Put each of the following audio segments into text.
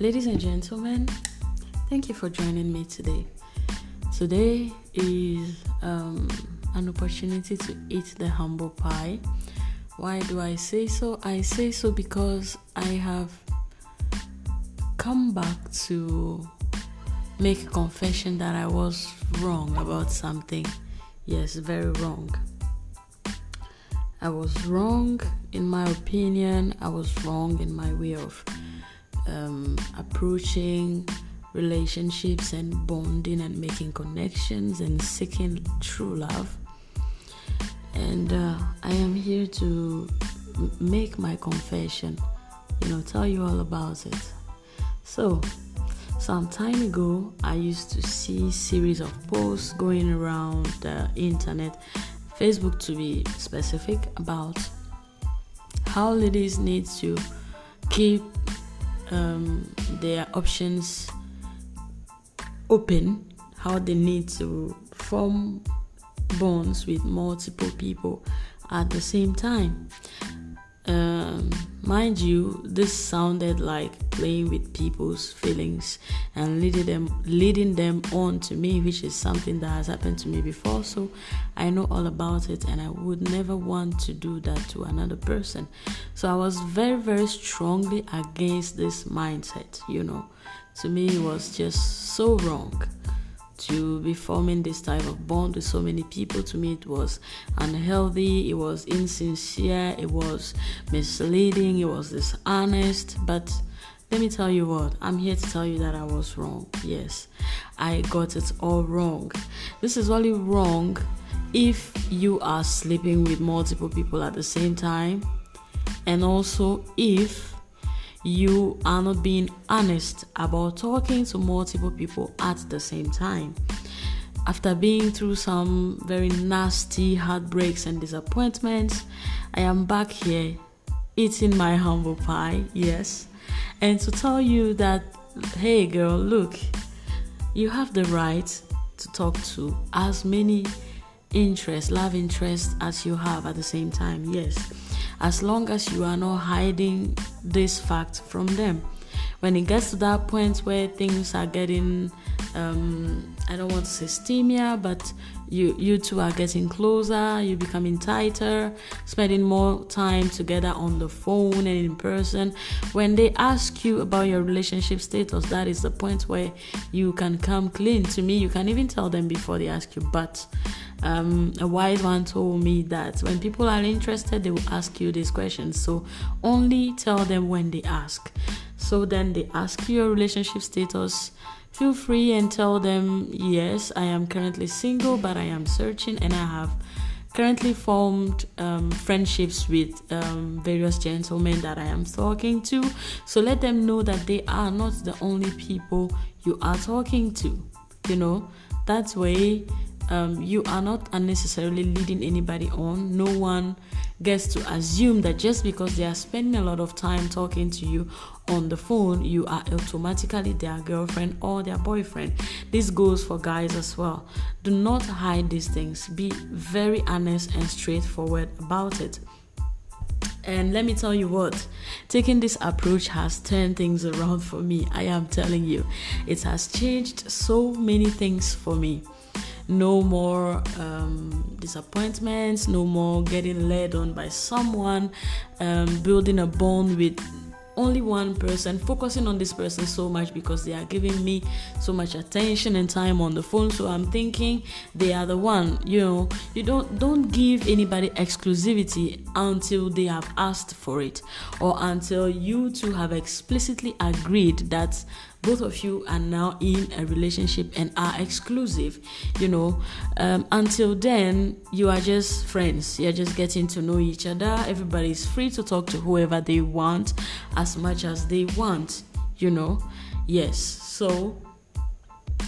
Ladies and gentlemen, thank you for joining me today. Today is um, an opportunity to eat the humble pie. Why do I say so? I say so because I have come back to make a confession that I was wrong about something. Yes, very wrong. I was wrong in my opinion, I was wrong in my way of um, approaching relationships and bonding and making connections and seeking true love. And uh, I am here to make my confession, you know, tell you all about it. So, some time ago, I used to see series of posts going around the internet, Facebook to be specific, about how ladies need to keep um, their options open, how they need to form bonds with multiple people at the same time. Um, mind you, this sounded like playing with people's feelings and leading them leading them on to me, which is something that has happened to me before. So I know all about it, and I would never want to do that to another person. So I was very, very strongly against this mindset. You know, to me, it was just so wrong to be forming this type of bond with so many people. To me, it was unhealthy, it was insincere, it was misleading, it was dishonest. But let me tell you what, I'm here to tell you that I was wrong. Yes, I got it all wrong. This is only wrong if you are sleeping with multiple people at the same time, and also if you are not being honest about talking to multiple people at the same time. After being through some very nasty heartbreaks and disappointments, I am back here eating my humble pie, yes, and to tell you that, hey girl, look, you have the right to talk to as many interests, love interests as you have at the same time, yes as long as you are not hiding this fact from them. When it gets to that point where things are getting, um, I don't want to say steamier, but you you two are getting closer, you're becoming tighter, spending more time together on the phone and in person. When they ask you about your relationship status, that is the point where you can come clean. To me, you can even tell them before they ask you, but um, a wise one told me that when people are interested, they will ask you these questions. So only tell them when they ask. So then they ask you your relationship status. Feel free and tell them, yes, I am currently single, but I am searching and I have currently formed um, friendships with um, various gentlemen that I am talking to. So let them know that they are not the only people you are talking to. You know, that way um, you are not unnecessarily leading anybody on. No one gets to assume that just because they are spending a lot of time talking to you on the phone, you are automatically their girlfriend or their boyfriend. This goes for guys as well. Do not hide these things, be very honest and straightforward about it. And let me tell you what, taking this approach has turned things around for me. I am telling you, it has changed so many things for me no more um, disappointments, no more getting led on by someone, um, building a bond with only one person, focusing on this person so much because they are giving me so much attention and time on the phone. So I'm thinking they are the one. You know, you don't don't give anybody exclusivity until they have asked for it, or until you two have explicitly agreed that both of you are now in a relationship and are exclusive you know um, until then you are just friends you're just getting to know each other everybody is free to talk to whoever they want as much as they want you know yes so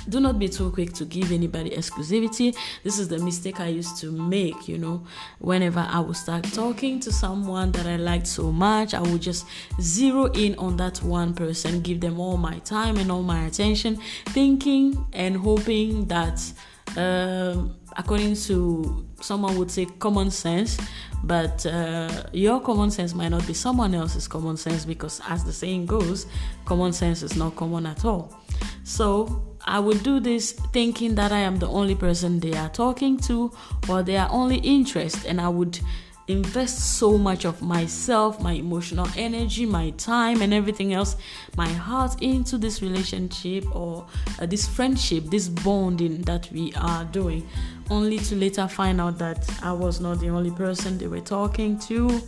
do not be too quick to give anybody exclusivity. This is the mistake I used to make, you know. Whenever I would start talking to someone that I liked so much, I would just zero in on that one person, give them all my time and all my attention, thinking and hoping that um, according to someone would say common sense, but uh, your common sense might not be someone else's common sense because, as the saying goes, common sense is not common at all. So I would do this thinking that I am the only person they are talking to or they are only interest, and I would invest so much of myself, my emotional energy, my time, and everything else, my heart into this relationship or uh, this friendship, this bonding that we are doing, only to later find out that I was not the only person they were talking to,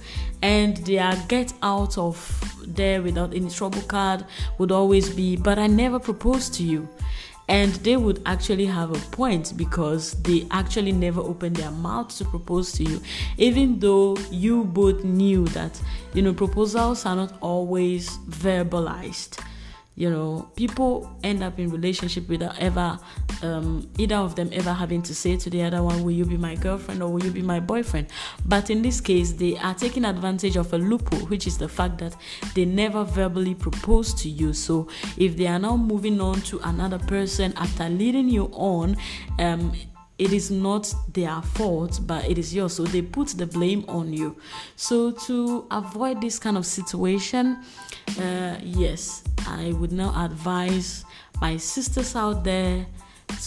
and their get out of there without any trouble card would always be, but I never proposed to you and they would actually have a point because they actually never opened their mouth to propose to you. Even though you both knew that you know proposals are not always verbalized you know people end up in relationship without ever um, either of them ever having to say to the other one will you be my girlfriend or will you be my boyfriend? But in this case they are taking advantage of a loophole which is the fact that they never verbally proposed to you. So if they are now moving on to another person after leading you on um, it is not their fault, but it is yours. So they put the blame on you. So to avoid this kind of situation, uh, yes, I would now advise my sisters out there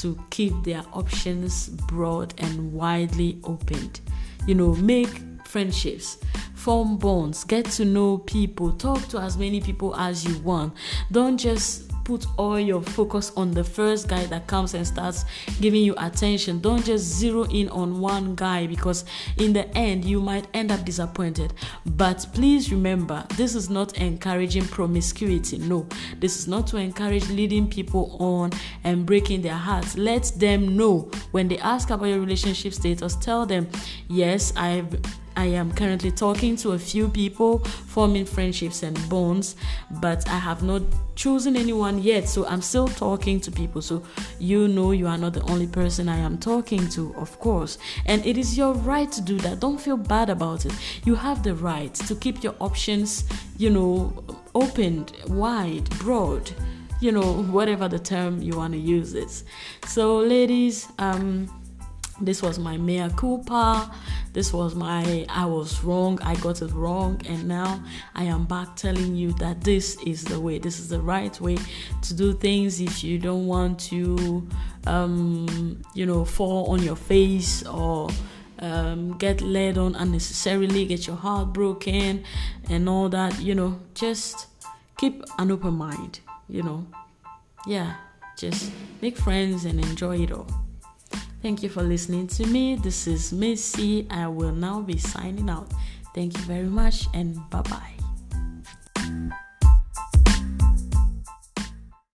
to keep their options broad and widely opened. You know, make friendships, form bonds, get to know people, talk to as many people as you want. Don't just put all your focus on the first guy that comes and starts giving you attention. Don't just zero in on one guy because in the end you might end up disappointed. But please remember, this is not encouraging promiscuity. No, this is not to encourage leading people on and breaking their hearts. Let them know when they ask about your relationship status, tell them, yes, I've I am currently talking to a few people, forming friendships and bonds, but I have not chosen anyone yet. So I'm still talking to people. So you know you are not the only person I am talking to, of course. And it is your right to do that. Don't feel bad about it. You have the right to keep your options, you know, opened, wide, broad you know whatever the term you want to use it so ladies um this was my mea culpa. This was my i was wrong i got it wrong and now i am back telling you that this is the way this is the right way to do things. If you don't want to um, you know fall on your face or um, get led on unnecessarily get your heart broken and all that you know just keep an open mind you know. Yeah just make friends and enjoy it all Thank you for listening to me. This is Missy. I will now be signing out. Thank you very much and bye bye.